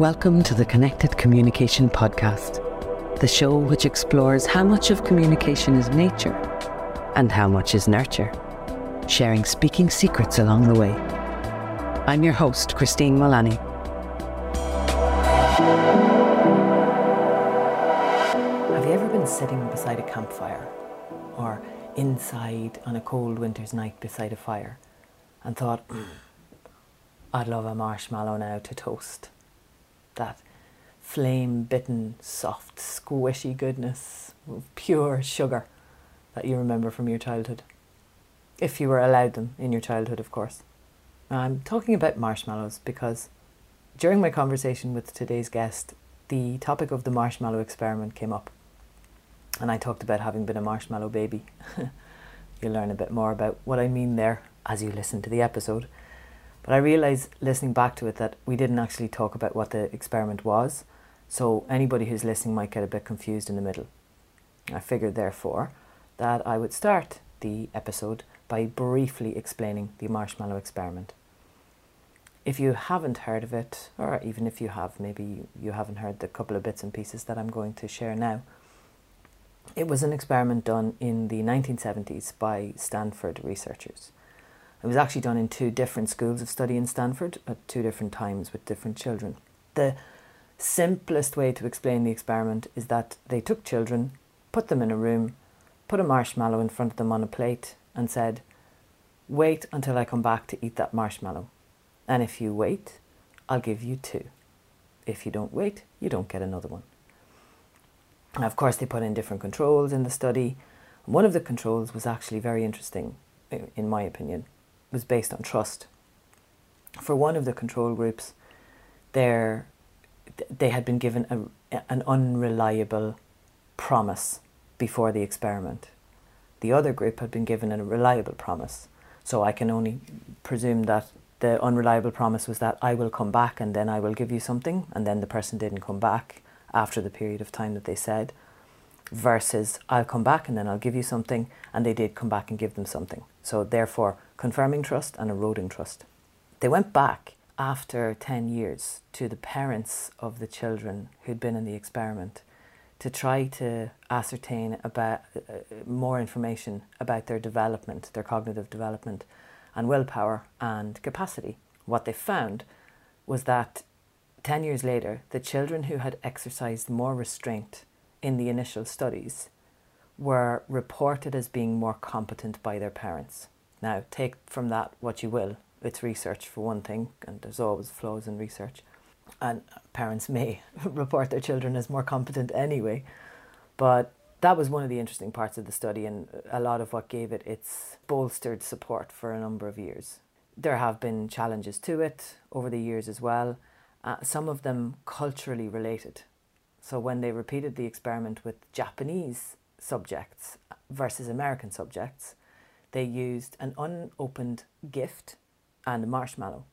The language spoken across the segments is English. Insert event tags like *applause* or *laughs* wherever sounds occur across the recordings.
Welcome to the Connected Communication Podcast, the show which explores how much of communication is nature and how much is nurture, sharing speaking secrets along the way. I'm your host, Christine Mullaney. Have you ever been sitting beside a campfire or inside on a cold winter's night beside a fire and thought, mm, I'd love a marshmallow now to toast? That flame bitten, soft, squishy goodness of pure sugar that you remember from your childhood. If you were allowed them in your childhood, of course. I'm talking about marshmallows because during my conversation with today's guest, the topic of the marshmallow experiment came up. And I talked about having been a marshmallow baby. *laughs* You'll learn a bit more about what I mean there as you listen to the episode. But I realised listening back to it that we didn't actually talk about what the experiment was, so anybody who's listening might get a bit confused in the middle. I figured, therefore, that I would start the episode by briefly explaining the marshmallow experiment. If you haven't heard of it, or even if you have, maybe you haven't heard the couple of bits and pieces that I'm going to share now, it was an experiment done in the 1970s by Stanford researchers. It was actually done in two different schools of study in Stanford at two different times with different children. The simplest way to explain the experiment is that they took children, put them in a room, put a marshmallow in front of them on a plate, and said, Wait until I come back to eat that marshmallow. And if you wait, I'll give you two. If you don't wait, you don't get another one. And of course, they put in different controls in the study. One of the controls was actually very interesting, in my opinion was based on trust. For one of the control groups, there they had been given a, an unreliable promise before the experiment. The other group had been given a reliable promise. So I can only presume that the unreliable promise was that I will come back and then I will give you something, and then the person didn't come back after the period of time that they said, versus I'll come back and then I'll give you something, and they did come back and give them something. So therefore, confirming trust and eroding trust. They went back after 10 years to the parents of the children who'd been in the experiment to try to ascertain about uh, more information about their development, their cognitive development and willpower and capacity. What they found was that 10 years later, the children who had exercised more restraint in the initial studies were reported as being more competent by their parents. Now, take from that what you will. It's research for one thing, and there's always flaws in research. And parents may *laughs* report their children as more competent anyway. But that was one of the interesting parts of the study, and a lot of what gave it its bolstered support for a number of years. There have been challenges to it over the years as well, uh, some of them culturally related. So, when they repeated the experiment with Japanese subjects versus American subjects, they used an unopened gift and a marshmallow.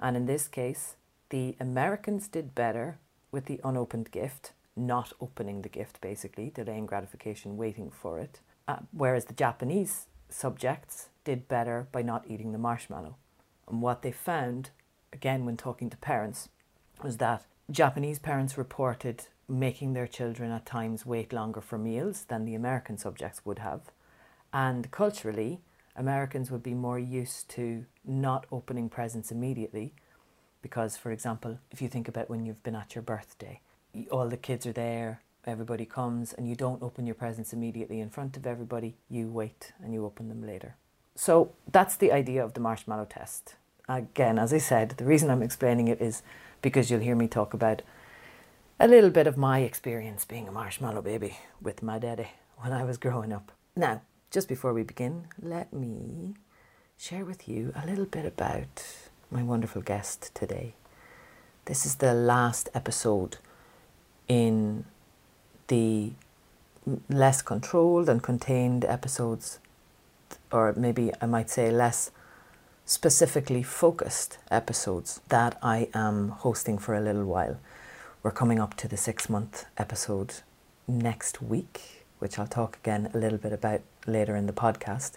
And in this case, the Americans did better with the unopened gift, not opening the gift basically, delaying gratification, waiting for it, uh, whereas the Japanese subjects did better by not eating the marshmallow. And what they found, again, when talking to parents, was that Japanese parents reported making their children at times wait longer for meals than the American subjects would have and culturally, Americans would be more used to not opening presents immediately because, for example, if you think about when you've been at your birthday, all the kids are there, everybody comes, and you don't open your presents immediately in front of everybody, you wait and you open them later. So that's the idea of the marshmallow test. Again, as I said, the reason I'm explaining it is because you'll hear me talk about a little bit of my experience being a marshmallow baby with my daddy when I was growing up. Now, just before we begin, let me share with you a little bit about my wonderful guest today. This is the last episode in the less controlled and contained episodes, or maybe I might say less specifically focused episodes that I am hosting for a little while. We're coming up to the six month episode next week which I'll talk again a little bit about later in the podcast,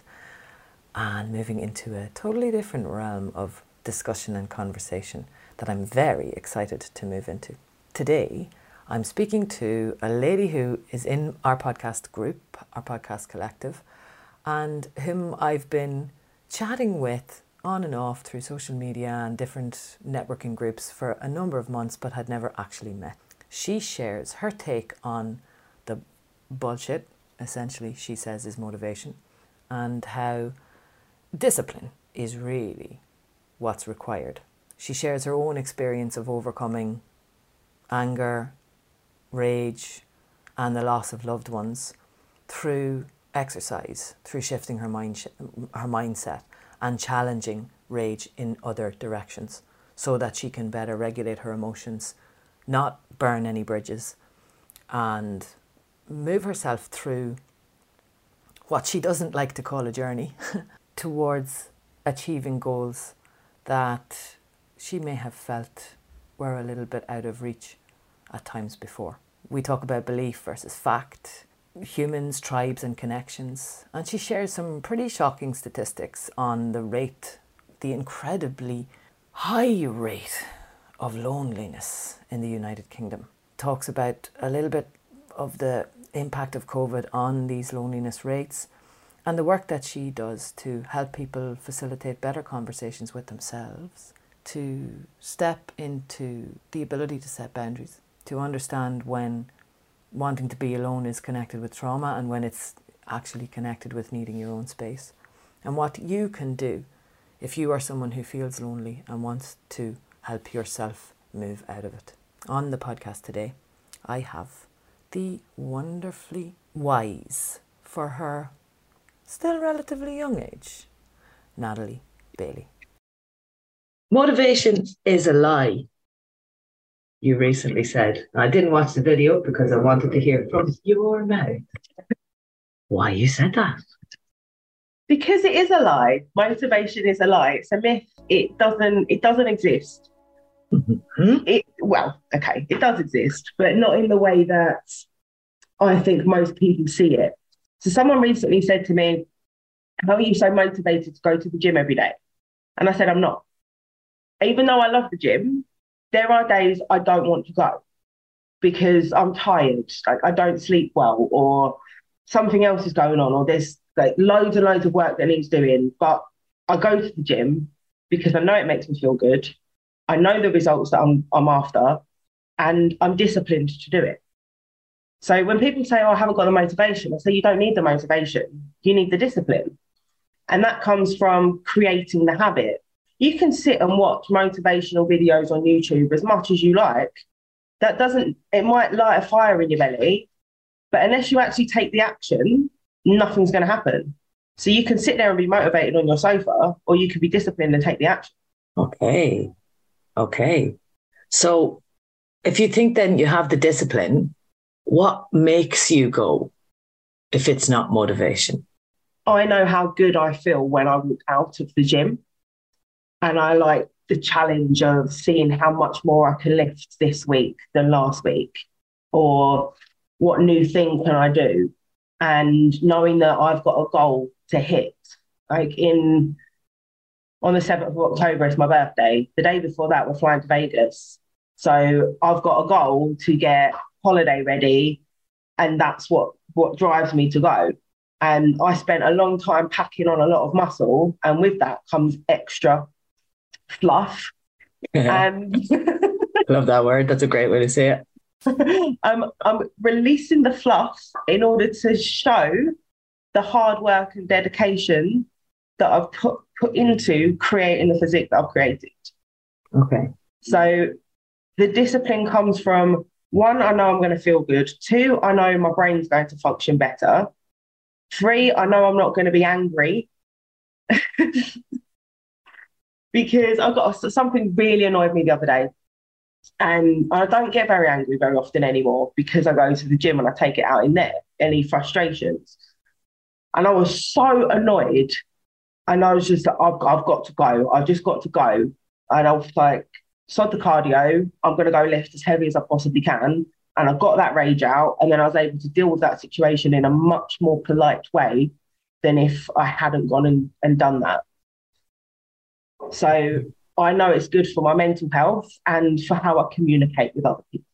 and moving into a totally different realm of discussion and conversation that I'm very excited to move into. Today, I'm speaking to a lady who is in our podcast group, our podcast collective, and whom I've been chatting with on and off through social media and different networking groups for a number of months, but had never actually met. She shares her take on the bullshit, essentially, she says is motivation, and how discipline is really what's required. She shares her own experience of overcoming anger, rage, and the loss of loved ones through exercise, through shifting her mind her mindset and challenging rage in other directions so that she can better regulate her emotions, not burn any bridges, and move herself through what she doesn't like to call a journey *laughs* towards achieving goals that she may have felt were a little bit out of reach at times before. We talk about belief versus fact, humans, tribes, and connections. And she shares some pretty shocking statistics on the rate, the incredibly high rate of loneliness in the United Kingdom. Talks about a little bit of the impact of COVID on these loneliness rates and the work that she does to help people facilitate better conversations with themselves, to step into the ability to set boundaries, to understand when wanting to be alone is connected with trauma and when it's actually connected with needing your own space. And what you can do if you are someone who feels lonely and wants to help yourself move out of it. On the podcast today, I have the wonderfully wise, for her still relatively young age, Natalie Bailey. Motivation is a lie you recently said. I didn't watch the video because I wanted to hear from your mouth why you said that. Because it is a lie. Motivation is a lie. It's a myth. It doesn't. It doesn't exist. Mm-hmm. It well, okay, it does exist, but not in the way that I think most people see it. So someone recently said to me, "How are you so motivated to go to the gym every day?" And I said, "I'm not. Even though I love the gym, there are days I don't want to go because I'm tired, like I don't sleep well, or something else is going on, or there's like loads and loads of work that needs doing. But I go to the gym because I know it makes me feel good. I know the results that I'm I'm after, and I'm disciplined to do it. So when people say, "Oh, I haven't got the motivation," I say, "You don't need the motivation. You need the discipline." And that comes from creating the habit you can sit and watch motivational videos on YouTube as much as you like. That doesn't, it might light a fire in your belly, but unless you actually take the action, nothing's going to happen. So you can sit there and be motivated on your sofa, or you can be disciplined and take the action. Okay. Okay. So if you think then you have the discipline, what makes you go if it's not motivation? I know how good I feel when I walk out of the gym. And I like the challenge of seeing how much more I can lift this week than last week, or what new thing can I do? And knowing that I've got a goal to hit. Like in on the 7th of October, it's my birthday. The day before that, we're flying to Vegas. So I've got a goal to get holiday ready. And that's what, what drives me to go. And I spent a long time packing on a lot of muscle. And with that comes extra fluff. Um, *laughs* Love that word. That's a great way to say it. I'm, *laughs* I'm releasing the fluff in order to show the hard work and dedication that I've put, put into creating the physique that I've created. Okay. So the discipline comes from one, I know I'm going to feel good. Two, I know my brain's going to function better. Three, I know I'm not going to be angry. *laughs* because I got something really annoyed me the other day. And I don't get very angry very often anymore because I go to the gym and I take it out in there, any frustrations. And I was so annoyed. And I was just like, I've, I've got to go. I've just got to go. And I was like, sod the cardio. I'm going to go lift as heavy as I possibly can. And I got that rage out. And then I was able to deal with that situation in a much more polite way than if I hadn't gone and, and done that. So I know it's good for my mental health and for how I communicate with other people.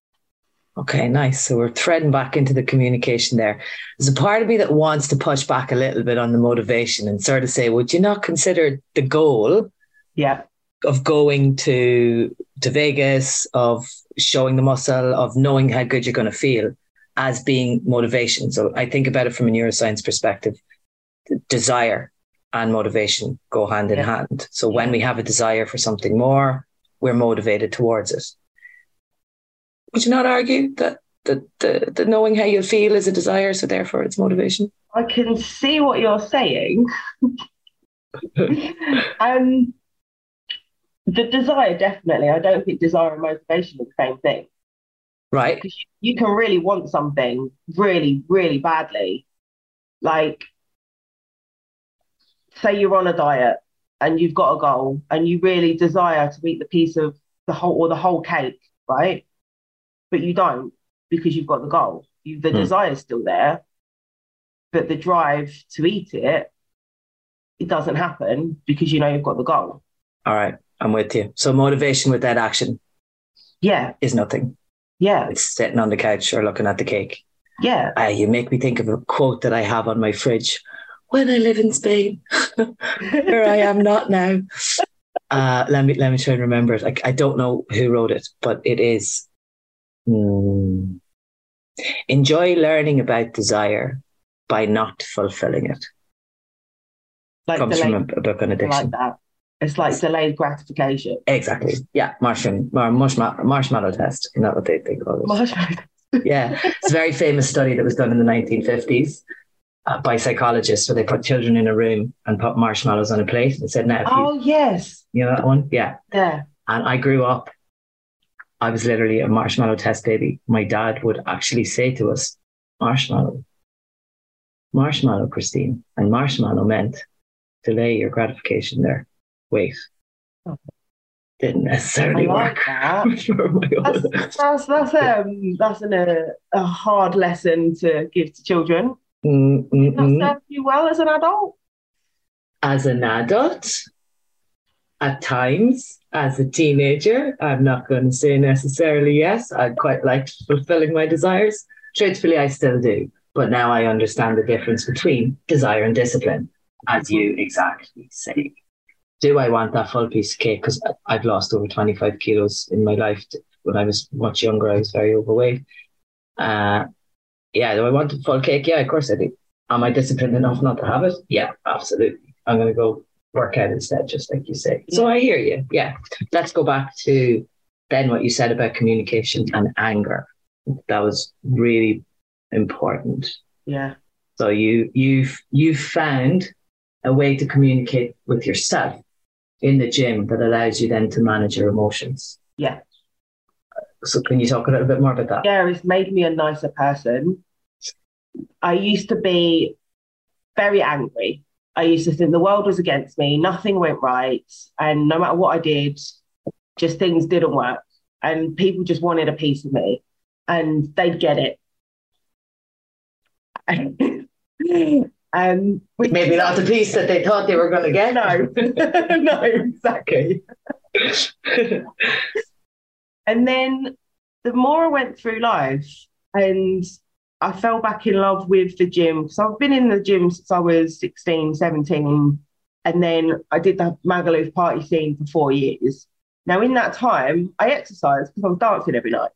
Okay, nice. So we're threading back into the communication there. There's a part of me that wants to push back a little bit on the motivation and sort of say, would you not consider the goal Yeah. of going to to Vegas, of showing the muscle, of knowing how good you're going to feel as being motivation? So I think about it from a neuroscience perspective. Desire and motivation go hand in Yeah. hand. So when we have a desire for something more, we're motivated towards it. Would you not argue that the, the, the knowing how you feel is a desire, so therefore it's motivation? I can see what you're saying. *laughs* um, the desire, definitely. I don't think desire and motivation are the same thing. Right. Because you can really want something really, really badly. Like, say you're on a diet and you've got a goal and you really desire to eat the piece of the whole or the whole cake, right? But you don't because you've got the goal. You, the Hmm. is still there, but the drive to eat it, it doesn't happen because you know you've got the goal. All right. I'm with you. So motivation without action Yeah, is nothing. yeah, It's sitting on the couch or looking at the cake. yeah. Uh, you make me think of a quote that I have on my fridge. When I live in Spain, *laughs* where I am not now. Uh, let me let me try and remember it. I, I don't know who wrote it, but it is. Hmm, enjoy learning about desire by not fulfilling it. like Comes delayed, from a, a book on like addiction. that. It's like delayed gratification. Exactly. Yeah, marshmallow, mar- marshmallow, marshmallow test. Isn't that what they, they call it? Marshmallow. *laughs* Yeah, it's a very famous study that was done in the 1950s uh, by psychologists where they put children in a room and put marshmallows on a plate and said, now, if you, Oh yes, you know that one? Yeah. yeah. And I grew up, I was literally a marshmallow test baby. My dad would actually say to us, marshmallow, marshmallow, Christine. And marshmallow meant delay your gratification there. Wait. Oh. Didn't necessarily like work. that. *laughs* for my own- That's that's that's um that's an, a a hard lesson to give to children. Mm, mm, That mm. serve you well as an adult. As an adult, at times, as a teenager, I'm not going to say necessarily yes. I quite liked fulfilling my desires. Truthfully, I still do. But now I understand the difference between desire and discipline, as you exactly say. Do I want that full piece of cake? Because I've lost over 25 kilos in my life. When I was much younger, I was very overweight. Uh, yeah, do I want the full cake? Yeah, of course I do. Am I disciplined enough not to have it? Yeah, absolutely. I'm going to go work out instead, just like you say. So I hear you. Yeah. Let's go back to then what you said about communication and anger. That was really important. Yeah. So you you've you've found a way to communicate with yourself in the gym that allows you then to manage your emotions. Yeah. So can you talk a little bit more about that? Yeah, it's made me a nicer person. I used to be very angry. I used to think the world was against me, nothing went right, and no matter what I did, just things didn't work. And people just wanted a piece of me, and they'd get it. *laughs* um, which Maybe not the piece that they thought they were going to get. no, *laughs* no, exactly. *laughs* And then the more I went through life and I fell back in love with the gym. So I've been in the gym since I was 16, 17. And then I did the Magaluf party scene for four years. Now, in that time, I exercised because I was dancing every night,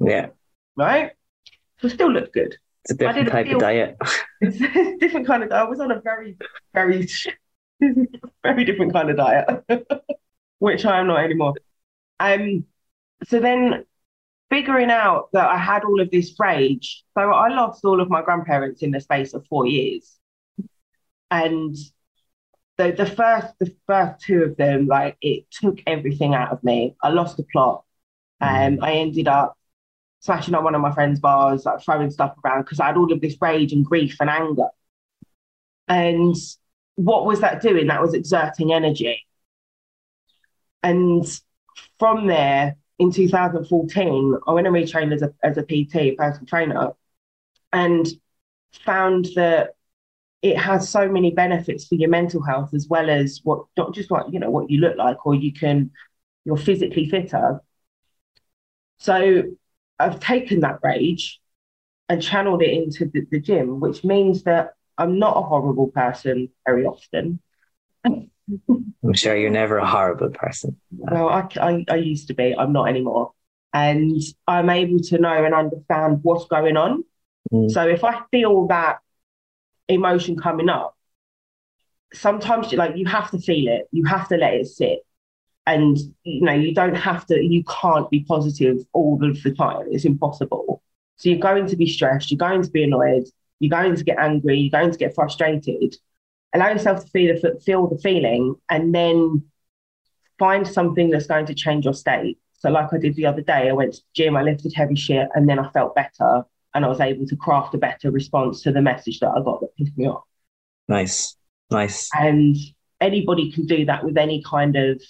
Yeah, right? So I still looked good. it's a different type feel- of diet. *laughs* It's a different kind of diet. I was on a very, very, *laughs* very different kind of diet, *laughs* which I am not anymore. Um, so then figuring out that I had all of this rage. So I lost all of my grandparents in the space of four years. And the the first the first two of them, like it took everything out of me. I lost the plot. Um, I ended up smashing on one of my friends' bars, like throwing stuff around because I had all of this rage and grief and anger. And what was that doing? That was exerting energy. And from there, in 2014, I went and retrained as a, as a PT, personal trainer, and found that it has so many benefits for your mental health as well as what not just what you know what you look like or you can you're physically fitter. So i've taken that rage and channeled it into the, the gym which means that i'm not a horrible person very often i'm sure you're never a horrible person well I, I, I used to be i'm not anymore and i'm able to know and understand what's going on mm. so if i feel that emotion coming up, sometimes like you have to feel it, you have to let it sit. And you know, you don't have to, you can't be positive all of the time. It's impossible. So you're going to be stressed, you're going to be annoyed, you're going to get angry, you're going to get frustrated. Allow yourself to feel the, feel the feeling and then find something that's going to change your state. So, like I did the other day, I went to the gym, I lifted heavy shit, and then I felt better and I was able to craft a better response to the message that I got that pissed me off. Nice, nice. And anybody can do that with any kind of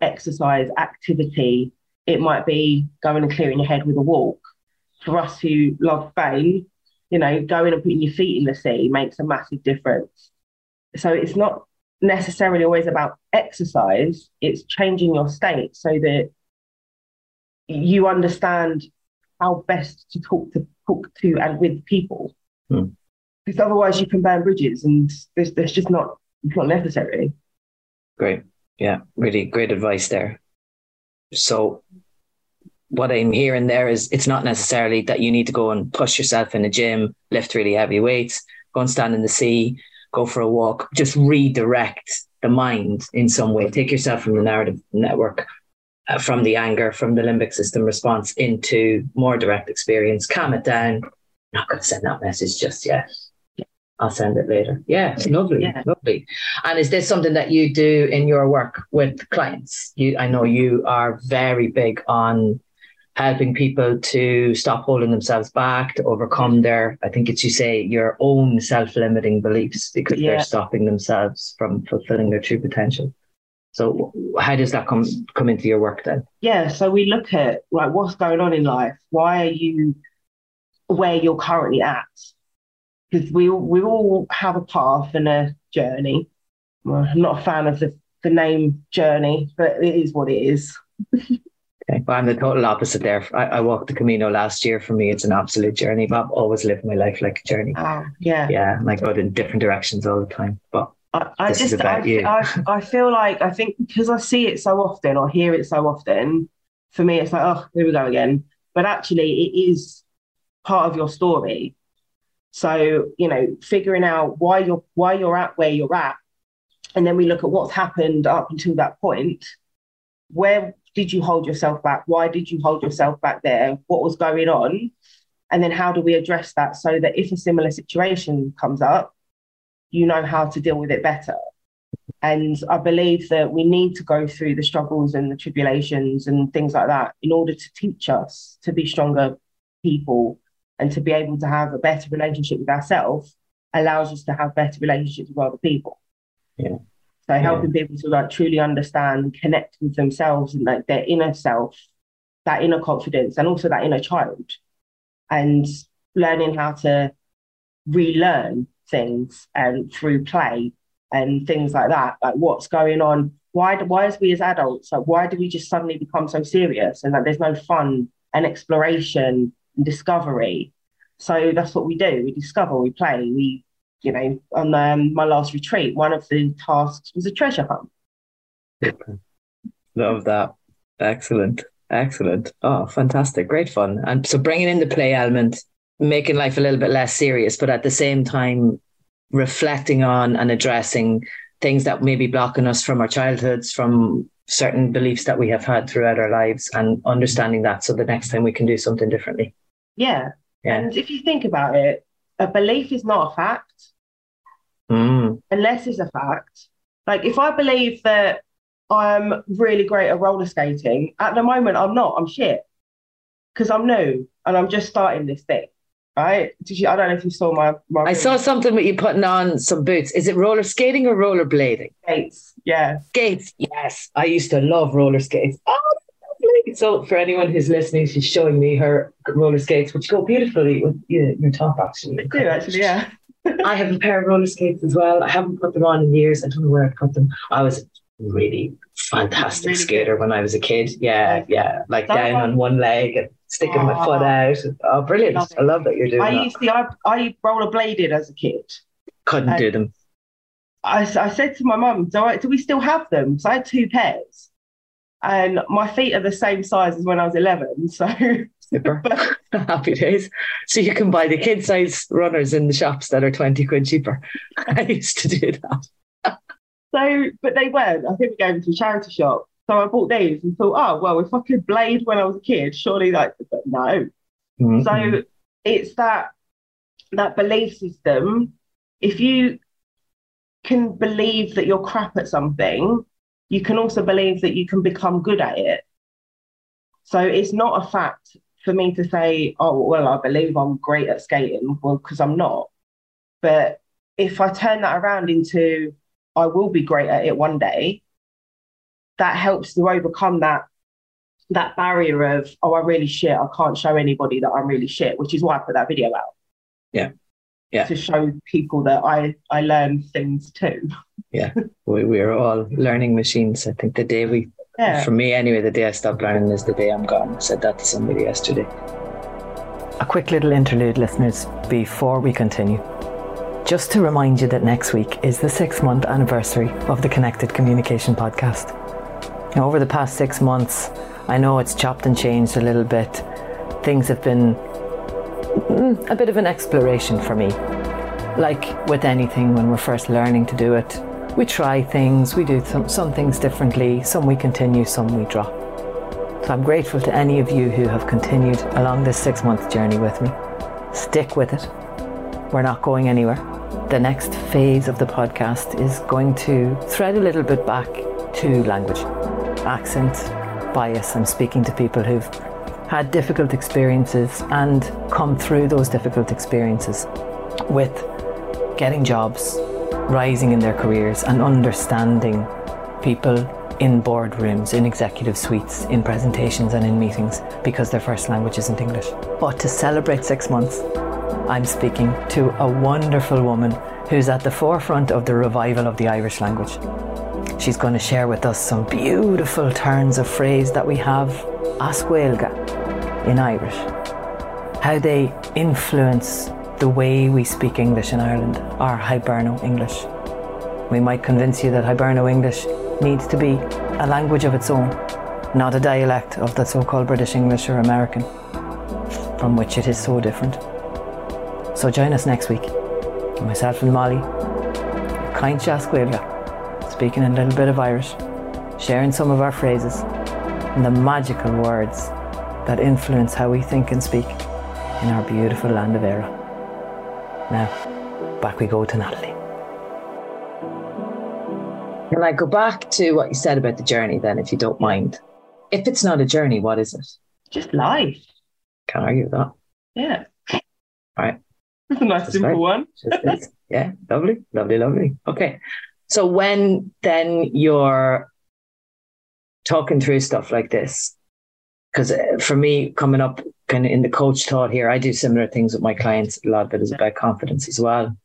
exercise activity. It might be going and clearing your head with a walk. For us who love fame, you know, going and putting your feet in the sea makes a massive difference. So it's not necessarily always about exercise, it's changing your state so that you understand how best to talk to talk to and with people. Hmm. Because otherwise you can burn bridges and there's, there's just not, it's not necessary. Great. Yeah, really great advice there. So what I'm hearing there is it's not necessarily that you need to go and push yourself in the gym, lift really heavy weights, go and stand in the sea, go for a walk, just redirect the mind in some way. Take yourself from the narrative network uh, from the anger, from the limbic system response into more direct experience. Calm it down. not going to send that message just yet. I'll send it later. Yeah, lovely, yeah. lovely. And is this something that you do in your work with clients? You, I know you are very big on helping people to stop holding themselves back, to overcome their, I think it's you say, your own self-limiting beliefs because yeah. they're stopping themselves from fulfilling their true potential. So how does that come come into your work then? Yeah, so we look at like what's going on in life. Why are you where you're currently at? Because we we all have a path and a journey. Well, I'm not a fan of the, the name journey, but it is what it is. *laughs* Okay. Well, I'm the total opposite there. I, I, walked the Camino last year. For me, it's an absolute journey. But I've always lived my life like a journey. Oh, yeah. Yeah. And I go in different directions all the time. But I, I just I, I, I feel like I think because I see it so often or hear it so often, for me it's like, oh, here we go again. But actually it is part of your story. So, you know, figuring out why you're why you're at where you're at. And then we look at what's happened up until that point. Where did you hold yourself back? Why did you hold yourself back there? What was going on? And then how do we address that so that if a similar situation comes up, you know how to deal with it better. And I believe that we need to go through the struggles and the tribulations and things like that in order to teach us to be stronger people and to be able to have a better relationship with ourselves allows us to have better relationships with other people. Yeah. So helping yeah. people to like truly understand, connect with themselves and like their inner self, that inner confidence, and also that inner child, and learning how to relearn things and through play and things like that. Like what's going on? Why why as we as adults, like why do we just suddenly become so serious and that there's no fun and exploration and discovery? So that's what we do. We discover, we play, we, you know, on um, my last retreat, one of the tasks was a treasure hunt. *laughs* Love that. Excellent. Excellent. Oh, fantastic. Great fun. And so bringing in the play element making life a little bit less serious, but at the same time, reflecting on and addressing things that may be blocking us from our childhoods, from certain beliefs that we have had throughout our lives, and understanding that so the next time we can do something differently. Yeah. yeah. And if you think about it, a belief is not a fact mm. unless it's a fact. Like if I believe that I'm really great at roller skating, at the moment I'm not, I'm shit because I'm new and I'm just starting this thing right? Did you? I don't know if you saw my. my I saw something with you putting on some boots. Is it roller skating or roller blading? Skates. Yeah. Skates. Yes, I used to love roller skates. Oh, So for anyone who's listening, she's showing me her roller skates, which go beautifully with you your top. Actually, they do actually. Yeah. *laughs* I have a pair of roller skates as well. I haven't put them on in years. I don't know where I put them. I was a really fantastic Really skater when I was a kid. Yeah, yeah. Like That down one- on one leg and sticking my foot out. Oh, brilliant. Love. I love that you're doing I that. used to, I, I rollerbladed as a kid. Couldn't do them. I, I said to my mum, do, I, do we still have them? So I had two pairs. And my feet are the same size as when I was 11. So Super. *laughs* *laughs* Happy days. So you can buy the kid size runners in the shops that are 20 quid cheaper. *laughs* I used to do that. So, but they weren't. I think we gave them to a charity shop. So I bought these and thought, oh, well, if I could blade when I was a kid, surely like, but no. Mhm. So it's that that belief system. If you can believe that you're crap at something, you can also believe that you can become good at it. So it's not a fact for me to say, oh, well, I believe I'm great at skating, well, because I'm not. But if I turn that around into, I will be great at it one day, that helps to overcome that that barrier of, oh, I'm really shit. I can't show anybody that I'm really shit, which is why I put that video out. Yeah. Yeah. To show people that I I learn things too. Yeah, we, we're all learning machines. I think the day we, Yeah. for me anyway, the day I stop learning is the day I'm gone. I said that to somebody yesterday. A quick little interlude, listeners, before we continue. Just to remind you that next week is the six month anniversary of the Connected Communication Podcast. Now, over the past six months, I know it's chopped and changed a little bit. Things have been mm, a bit of an exploration for me. Like with anything, when we're first learning to do it, we try things, we do some, some things differently, some we continue, some we drop. So I'm grateful to any of you who have continued along this six month journey with me. Stick with it. We're not going anywhere. The next phase of the podcast is going to thread a little bit back to language, accent, bias. I'm speaking to people who've had difficult experiences and come through those difficult experiences with getting jobs, rising in their careers, and understanding people in boardrooms, in executive suites, in presentations, and in meetings because their first language isn't English. But to celebrate six months, I'm speaking to a wonderful woman who's at the forefront of the revival of the Irish language. She's going to share with us some beautiful turns of phrase that we have, as Gaeilge, in Irish, how they influence the way we speak English in Ireland, our Hiberno English. We might convince you that Hiberno English needs to be a language of its own, not a dialect of the so called British English or American, from which it is so different. So join us next week. Myself and Molly, Kind Jasquilga, speaking a little bit of Irish, sharing some of our phrases and the magical words that influence how we think and speak in our beautiful land of Éire. Now, back we go to Natalie. Can I go back to what you said about the journey then, if you don't mind? If it's not a journey, what is it? Just life. Can't argue with that. Yeah. Right. That's a nice That's simple right. one. Just is. *laughs* yeah, lovely, lovely, lovely. Okay. So when then you're talking through stuff like this, because uh, for me, coming up kind of in the coach thought here, I do similar things with my clients. A lot of it is about confidence as well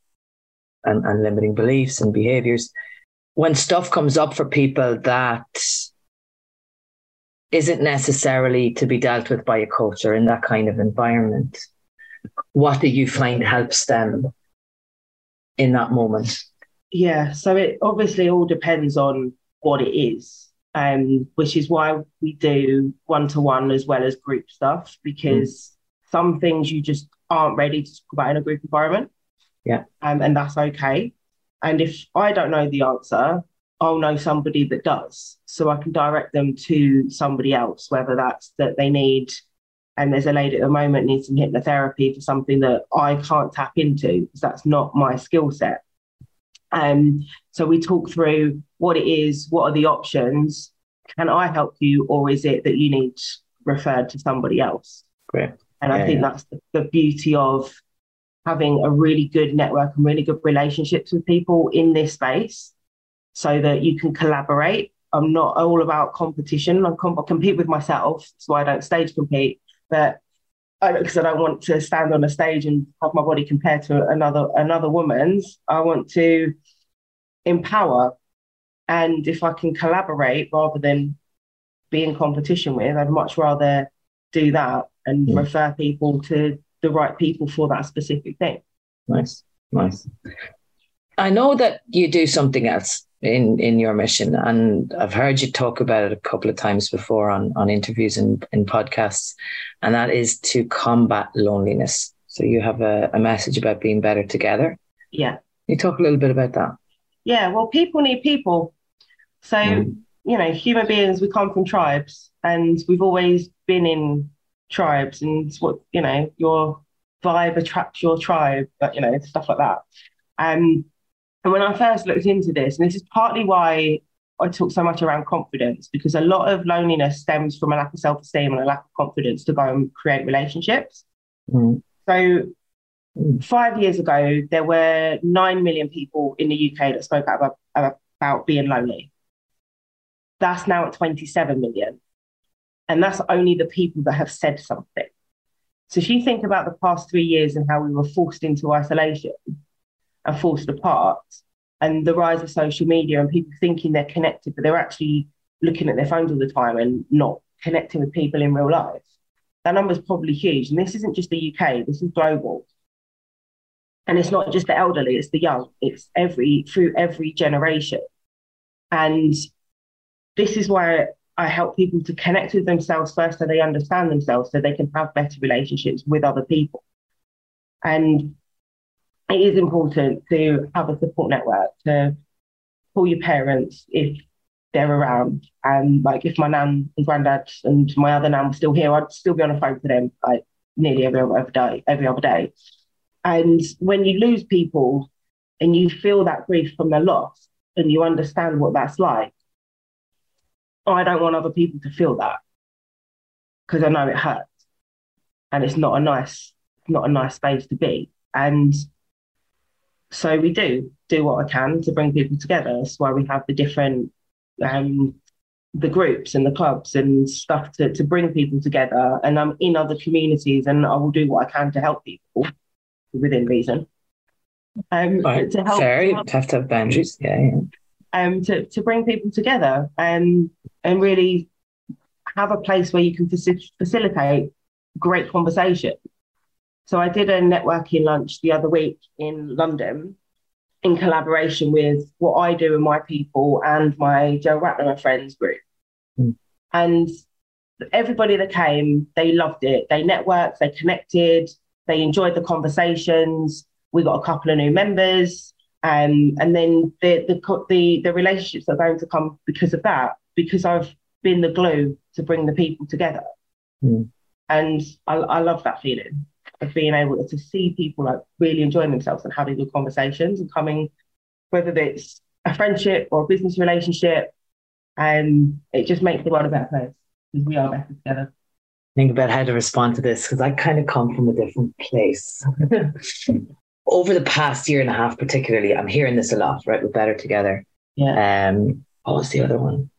and, and limiting beliefs and behaviors. When stuff comes up for people that isn't necessarily to be dealt with by a coach or in that kind of environment, what do you find helps them in that moment? Yeah. So it obviously all depends on what it is. Um, which is why we do one to one as well as group stuff, because some things you just aren't ready to talk about in a group environment. Yeah. Um, and that's okay. And if I don't know the answer, I'll know somebody that does. So I can direct them to somebody else, whether that's that they need, and there's a lady at the moment needs some hypnotherapy for something that I can't tap into because that's not my skill set. Um, so we talk through what it is, what are the options, can I help you, or is it that you need referred to somebody else? Great. And I think yeah. that's the, the beauty of having a really good network and really good relationships with people in this space so that you can collaborate. I'm not all about competition. I'm com- I compete with myself. so I don't stage compete. But because I, I, don't want to stand on a stage and have my body compared to another another woman's. I want to empower, and if I can collaborate rather than be in competition with, I'd much rather do that and mm. refer people to the right people for that specific thing. Nice, nice. I know that you do something else in in your mission, and I've heard you talk about it a couple of times before on on interviews and in podcasts, and that is to combat loneliness. So you have a, a message about being better together. Yeah. Can you talk a little bit about that? Yeah. Well, people need people. So mm. you know, human beings, we come from tribes, and we've always been in tribes, and it's what you know your vibe attracts your tribe, but you know stuff like that. Um, and when I first looked into this, and this is partly why I talk so much around confidence, because a lot of loneliness stems from a lack of self esteem and a lack of confidence to go and create relationships. Mm. So, five years ago, there were 9 million people in the UK that spoke about, about being lonely. That's now at 27 million. And that's only the people that have said something. So, if you think about the past three years and how we were forced into isolation, and forced apart and the rise of social media and people thinking they're connected, but they're actually looking at their phones all the time and not connecting with people in real life. That number is probably huge. And this isn't just the UK, this is global. And it's not just the elderly, it's the young, it's every through every generation. And this is why I help people to connect with themselves first so they understand themselves so they can have better relationships with other people. And it is important to have a support network to call your parents if they're around. And like if my nan and granddad and my other nan were still here, I'd still be on the phone to them like nearly every other day, every other day. And when you lose people and you feel that grief from the loss and you understand what that's like, I don't want other people to feel that because I know it hurts and it's not a nice, not a nice space to be. And so we do do what I can to bring people together. That's why we have the different um, the groups and the clubs and stuff to, to bring people together. And I'm in other communities and I will do what I can to help people within reason. Um, right. to help, Fair, you have to have boundaries. Yeah, yeah. Um, to, to bring people together and and really have a place where you can faci- facilitate great conversation so I did a networking lunch the other week in London in collaboration with what I do and my people and my Joe Ratner and Friends group. Mm. And everybody that came, they loved it. They networked, they connected, they enjoyed the conversations. We got a couple of new members. Um, and then the, the, the, the relationships are going to come because of that, because I've been the glue to bring the people together. Mm. And I, I love that feeling of being able to see people like really enjoying themselves and having good conversations and coming, whether it's a friendship or a business relationship, and it just makes the world a better place because we are better together. Think about how to respond to this because I kind of come from a different place. *laughs* Over the past year and a half, particularly, I'm hearing this a lot. Right, we're better together. Yeah. Um. What was the other one?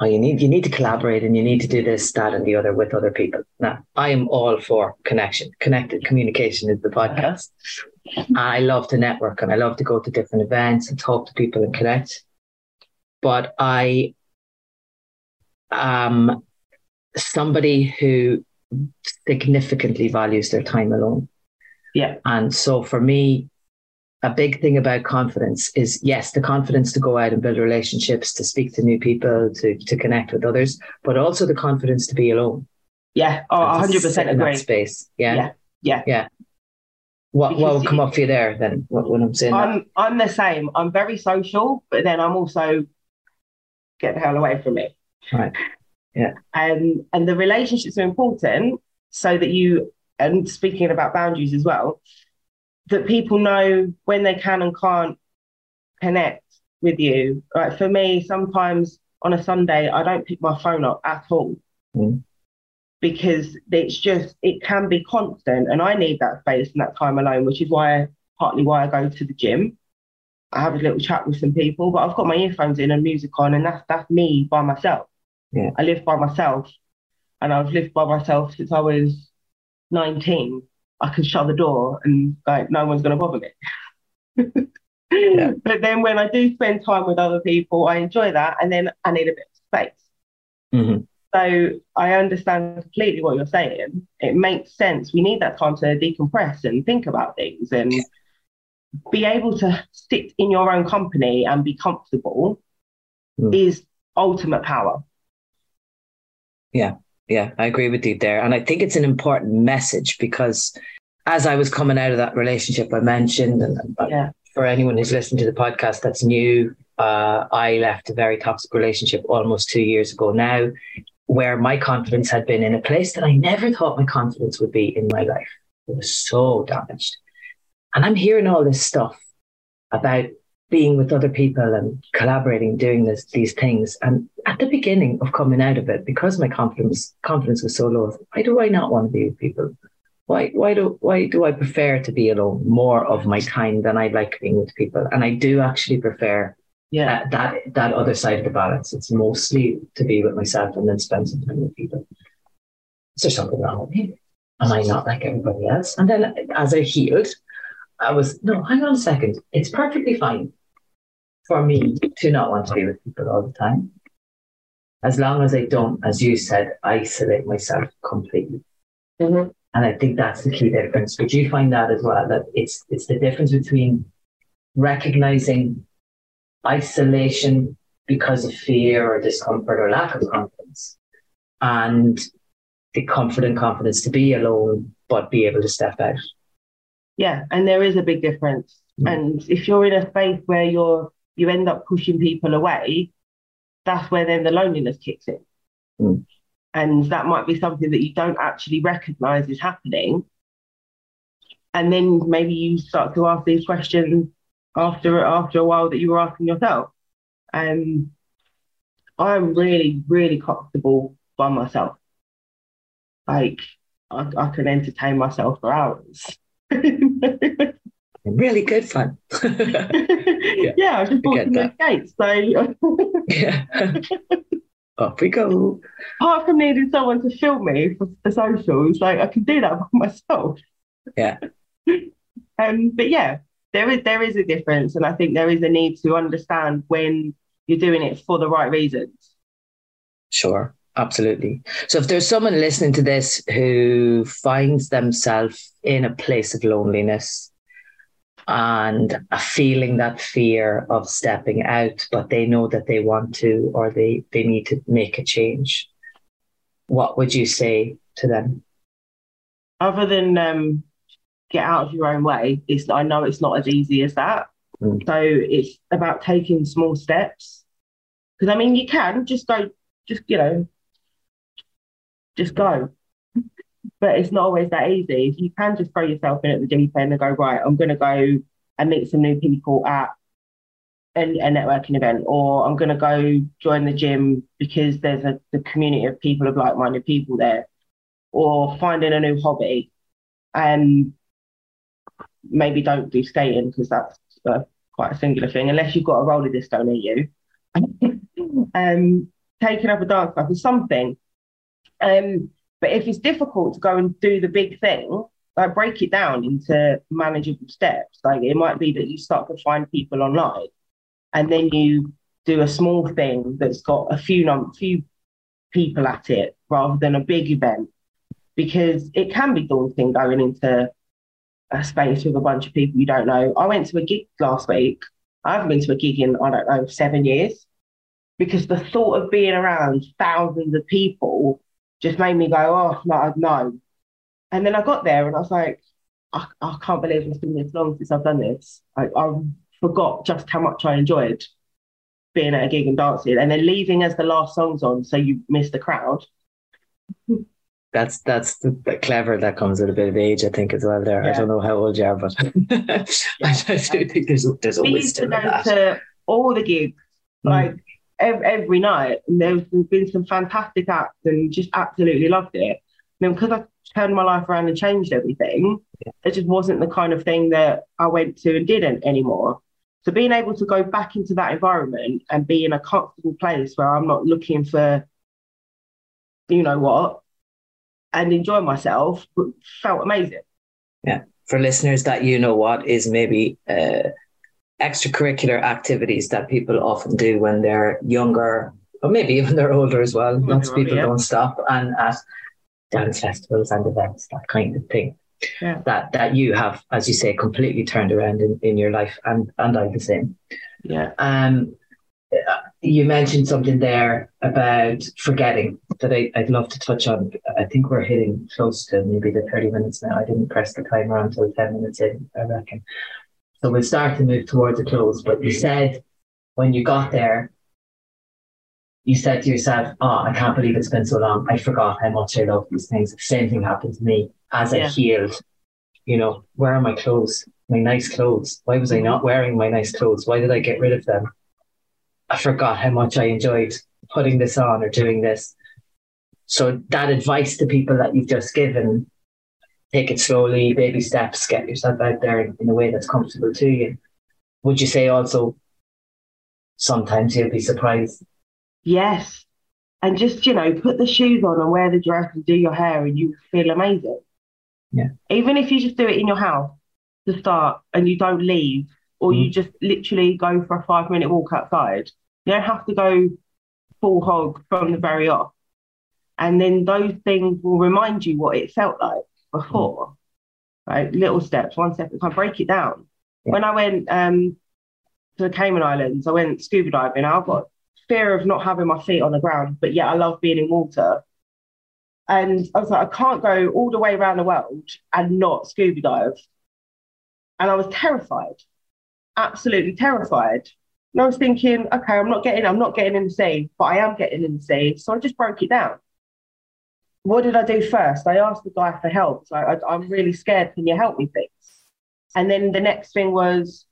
Oh, you need you need to collaborate and you need to do this, that, and the other with other people. Now, I am all for connection. Connected communication is the podcast. I love to network and I love to go to different events and talk to people and connect. But I am somebody who significantly values their time alone. Yeah. And so for me, a big thing about confidence is yes, the confidence to go out and build relationships, to speak to new people, to to connect with others, but also the confidence to be alone. Yeah, oh, hundred percent in agree. That space. Yeah, yeah, yeah. yeah. What because what would come up for you there then? What, what I'm saying? I'm that? I'm the same. I'm very social, but then I'm also get the hell away from it. Right. Yeah. Um, and the relationships are important so that you and speaking about boundaries as well that people know when they can and can't connect with you. Like for me, sometimes on a Sunday, I don't pick my phone up at all mm. because it's just, it can be constant. And I need that space and that time alone, which is why, partly why I go to the gym. I have a little chat with some people, but I've got my earphones in and music on, and that's that's me by myself. Yeah. I live by myself. and I've lived by myself since I was 19, I can shut the door and like no one's going to bother me. *laughs* yeah. But then when I do spend time with other people, I enjoy that, and then I need a bit of space. Mm-hmm. So I understand completely what you're saying. It makes sense. We need that time to decompress and think about things and be able to sit in your own company and be comfortable mm. is ultimate power. Yeah, yeah, I agree with you there. And I think it's an important message because as I was coming out of that relationship I mentioned, and yeah. for anyone who's listening to the podcast that's new, uh, I left a very toxic relationship almost two years ago now, where my confidence had been in a place that I never thought my confidence would be in my life. It was so damaged. And I'm hearing all this stuff about being with other people and collaborating, doing this, these things. And at the beginning of coming out of it, because my confidence confidence was so low, why do I not want to be with people? Why why do why do I prefer to be alone more of my time than I like being with people? And I do actually prefer yeah. that, that that other side of the balance. It's mostly to be with myself and then spend some time with people. Is there something wrong with me? Am I not like everybody else? And then as I healed, I was, no, hang on a second. It's perfectly fine for me to not want to be with people all the time. As long as I don't, as you said, isolate myself completely. Mm-hmm. And I think that's the key difference. Would you find that as well? That it's it's the difference between recognizing isolation because of fear or discomfort or lack of confidence and the comfort and confidence to be alone but be able to step out yeah, and there is a big difference. Mm. And if you're in a space where you're you end up pushing people away, that's where then the loneliness kicks in. Mm. And that might be something that you don't actually recognize is happening. And then maybe you start to ask these questions after after a while that you were asking yourself. And I'm really, really comfortable by myself. Like I, I can entertain myself for hours. *laughs* really good fun. *laughs* yeah. yeah, I just bought some new skates. So *laughs* yeah. Off we go. Apart from needing someone to film me for the socials, like I can do that by myself. Yeah. um, but yeah, there is there is a difference, and I think there is a need to understand when you're doing it for the right reasons. Sure. Absolutely. So if there's someone listening to this who finds themselves in a place of loneliness and a feeling that fear of stepping out, but they know that they want to or they, they need to make a change, what would you say to them? Other than um, get out of your own way, it's, I know it's not as easy as that. Mm. So it's about taking small steps. Because I mean, you can just go, just, you know, just go. But it's not always that easy. You can just throw yourself in at the deep end and go, right, I'm going to go and meet some new people at a, a networking event, or I'm going to go join the gym because there's a the community of people of like minded people there, or finding a new hobby. And maybe don't do skating because that's quite a singular thing, unless you've got a roller disc near you. *laughs* um, taking up a dance class or something um, but if it's difficult to go and do the big thing, like break it down into manageable steps. Like it might be that you start to find people online, and then you do a small thing that's got a few num- few people at it rather than a big event, because it can be daunting going into a space with a bunch of people you don't know. I went to a gig last week. I haven't been to a gig in I don't know seven years, because the thought of being around thousands of people just made me go, oh, no, no. And then I got there and I was like, I, I can't believe it's been this long since I've done this. I, I forgot just how much I enjoyed being at a gig and dancing and then leaving as the last song's on so you miss the crowd. That's that's the, the, clever. That comes with a bit of age, I think, as well. There, yeah. I don't know how old you are, but. *laughs* I, do think there's there's a wisdom to go that. to all the gigs, mm. like every, every night. And there's been some fantastic acts and just absolutely loved it. And because I turned my life around and changed everything, yeah. it just wasn't the kind of thing that I went to and didn't anymore. So being able to go back into that environment and be in a comfortable place where I'm not looking for, you know what, and enjoy myself, felt amazing. Yeah. For listeners that you know what is maybe uh, extracurricular activities that people often do when they're younger, or maybe even they're older as well. Lots of people don't stop and at dance festivals and events, that kind of thing. Yeah. That that you have, as you say, completely turned around in, in your life and and I the same. Yeah. Um you mentioned something there about forgetting that I, would love to touch on. I think we're hitting close to maybe the 30 minutes now. I didn't press the timer until 10 minutes in, I reckon. So we'll start to move towards a close. But you said when you got there, you said to yourself, Oh, I can't believe it's been so long. I forgot how much I love these things. The same thing happened to me as yeah. I healed. You know, where are my clothes? My nice clothes. Why was I not wearing my nice clothes? Why did I get rid of them? I forgot how much I enjoyed putting this on or doing this. So that advice to people that you've just given, take it slowly, baby steps, get yourself out there in a way that's comfortable to you. Would you say also sometimes you'll be surprised? Yes. And just, you know, put the shoes on and wear the dress and do your hair and you feel amazing. Yeah. Even if you just do it in your house to start and you don't leave, or mm. you just literally go for a five minute walk outside. You don't have to go full hog from the very off. And then those things will remind you what it felt like before. Mm. Right? Little steps, one step. If I break it down. Yeah. When I went um, to the Cayman Islands, I went scuba diving. I've got fear of not having my feet on the ground, but yet I love being in water. And I was like, I can't go all the way around the world and not scuba dive. And I was terrified absolutely terrified. And I was thinking, okay, I'm not getting, I'm not getting in the sea, but I am getting in the sea. So I just broke it down. What did I do first? I asked the guy for help. So I, I'm really scared. Can you help me, please? And then the next thing was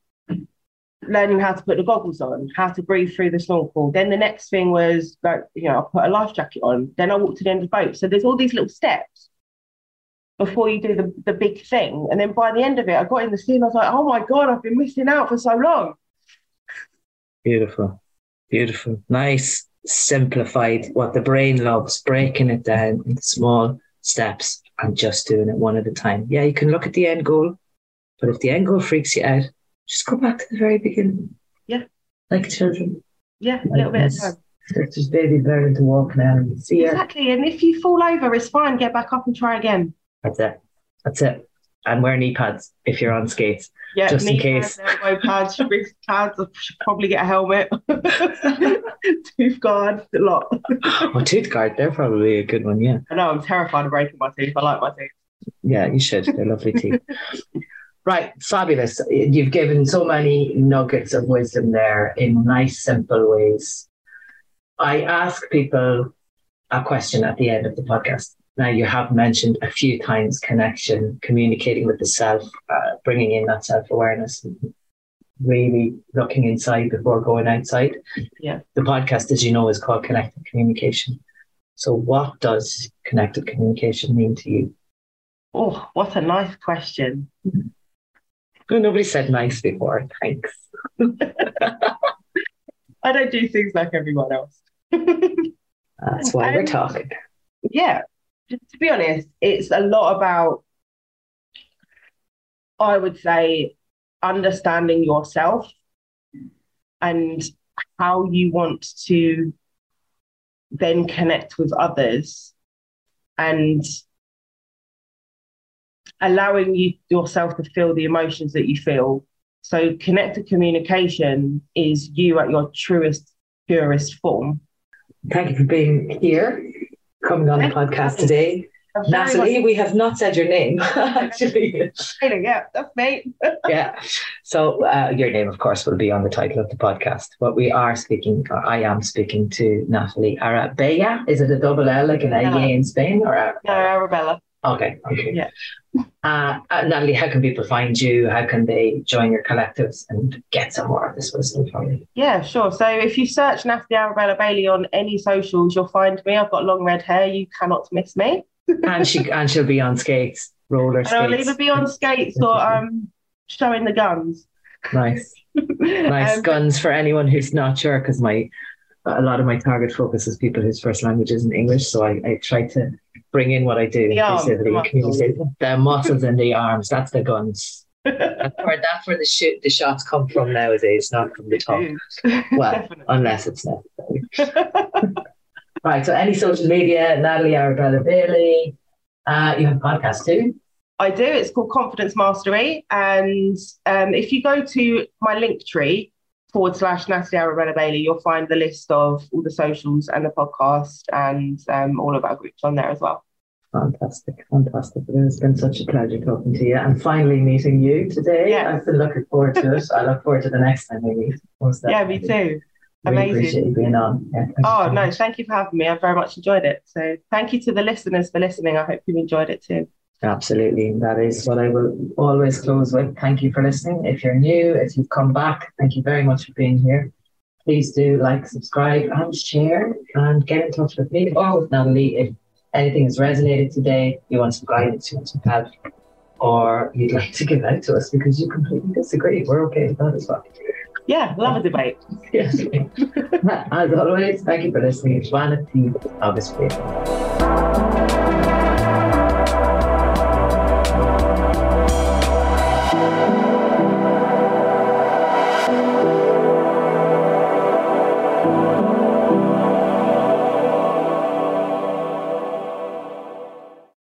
learning how to put the goggles on, how to breathe through the snorkel. Then the next thing was like, you know, I put a life jacket on. Then I walked to the end of the boat. So there's all these little steps before you do the, the big thing. And then by the end of it, I got in the sea and I was like, oh my God, I've been missing out for so long. Beautiful. Beautiful. Nice, simplified, what the brain loves, breaking it down into small steps and just doing it one at a time. Yeah, you can look at the end goal, but if the end goal freaks you out, just go back to the very beginning. Yeah. Like children. Yeah, a little bit of time. Just babies learning to walk now. See exactly. And if you fall over, it's fine. Get back up and try again. That's it. That's it. And wear knee pads if you're on skates. Yeah, just in case. Pads, elbow pads, wrist pads. I should probably get a helmet. *laughs* tooth guard, a lot. oh, tooth guard, they're probably a good one. Yeah. I know. I'm terrified of breaking my teeth. I like my teeth. Yeah, you should. They're lovely teeth. *laughs* Right, fabulous. You've given so many nuggets of wisdom there in nice, simple ways. I ask people a question at the end of the podcast. Now, you have mentioned a few times connection, communicating with the self, uh, bringing in that self awareness, really looking inside before going outside. Yeah. The podcast, as you know, is called Connected Communication. So, what does connected communication mean to you? Oh, what a nice question. Well, nobody said nice before. Thanks. *laughs* I don't do things like everyone else. That's why um, we're *laughs* talking. Yeah to be honest, it's a lot about, I would say, understanding yourself and how you want to then connect with others and allowing you yourself to feel the emotions that you feel. So connected communication is you at your truest, purest form. Thank you for being here coming on the podcast today. Natalie, we have not said your name, *laughs* actually. Yeah, that's me. *laughs* yeah. So, uh, your name, of course, will be on the title of the podcast. But we are speaking, or I am speaking to Natalie Arabella. Is it a double L like an A in Spain? or a, No, Arabella. Okay. Okay. Yeah. Uh, uh, Natalie, how can people find you? How can they join your collectives and get some more of this wisdom from you? Yeah, sure. So if you search Natalie Arabella Bailey on any socials, you'll find me. I've got long red hair. You cannot miss me. *laughs* and she and she'll be on skates, roller skates. And I'll either be on skates or um showing the guns. Nice, *laughs* nice um, guns for anyone who's not sure. Because my a lot of my target focus is people whose first language isn't English, so I, I try to bring in what I do inclusivity the. The muscles in the arms, that's the guns. *laughs* that's where that's where the shoot the shots come from nowadays, not from the tongue. Well, Definitely. *laughs* unless it's necessary. right. So any social media, Natalie Arabella Bailey. Uh, you have a podcast too. I do. It's called Confidence Mastery. And um, if you go to my Linktree forward slash Natalie Arabella Bailey, you'll find the list of all the socials and the podcast and um, all of our groups on there as well. Fantastic, fantastic. It has been such a pleasure talking to you and finally meeting you today. Yeah. I've been looking forward to it. I look forward to the next time we meet. Yeah, me too. Really Amazing. appreciate you being on. Yeah, Oh, no, much. thank you for having me. I've very much enjoyed it. So thank you to the listeners for listening. I hope you enjoyed it too. Absolutely. That is what I will always close with. Thank you for listening. If you're new, if you've come back, thank you very much for being here. Please do like, subscribe, and share, and get in touch with me or with Natalie if anything has resonated today, you want some guidance, you want some help, or you'd like to give out to us because you completely disagree. We're okay with that as well. Yeah, love a debate. Yes. *laughs* As always, thank you for listening. Vanity of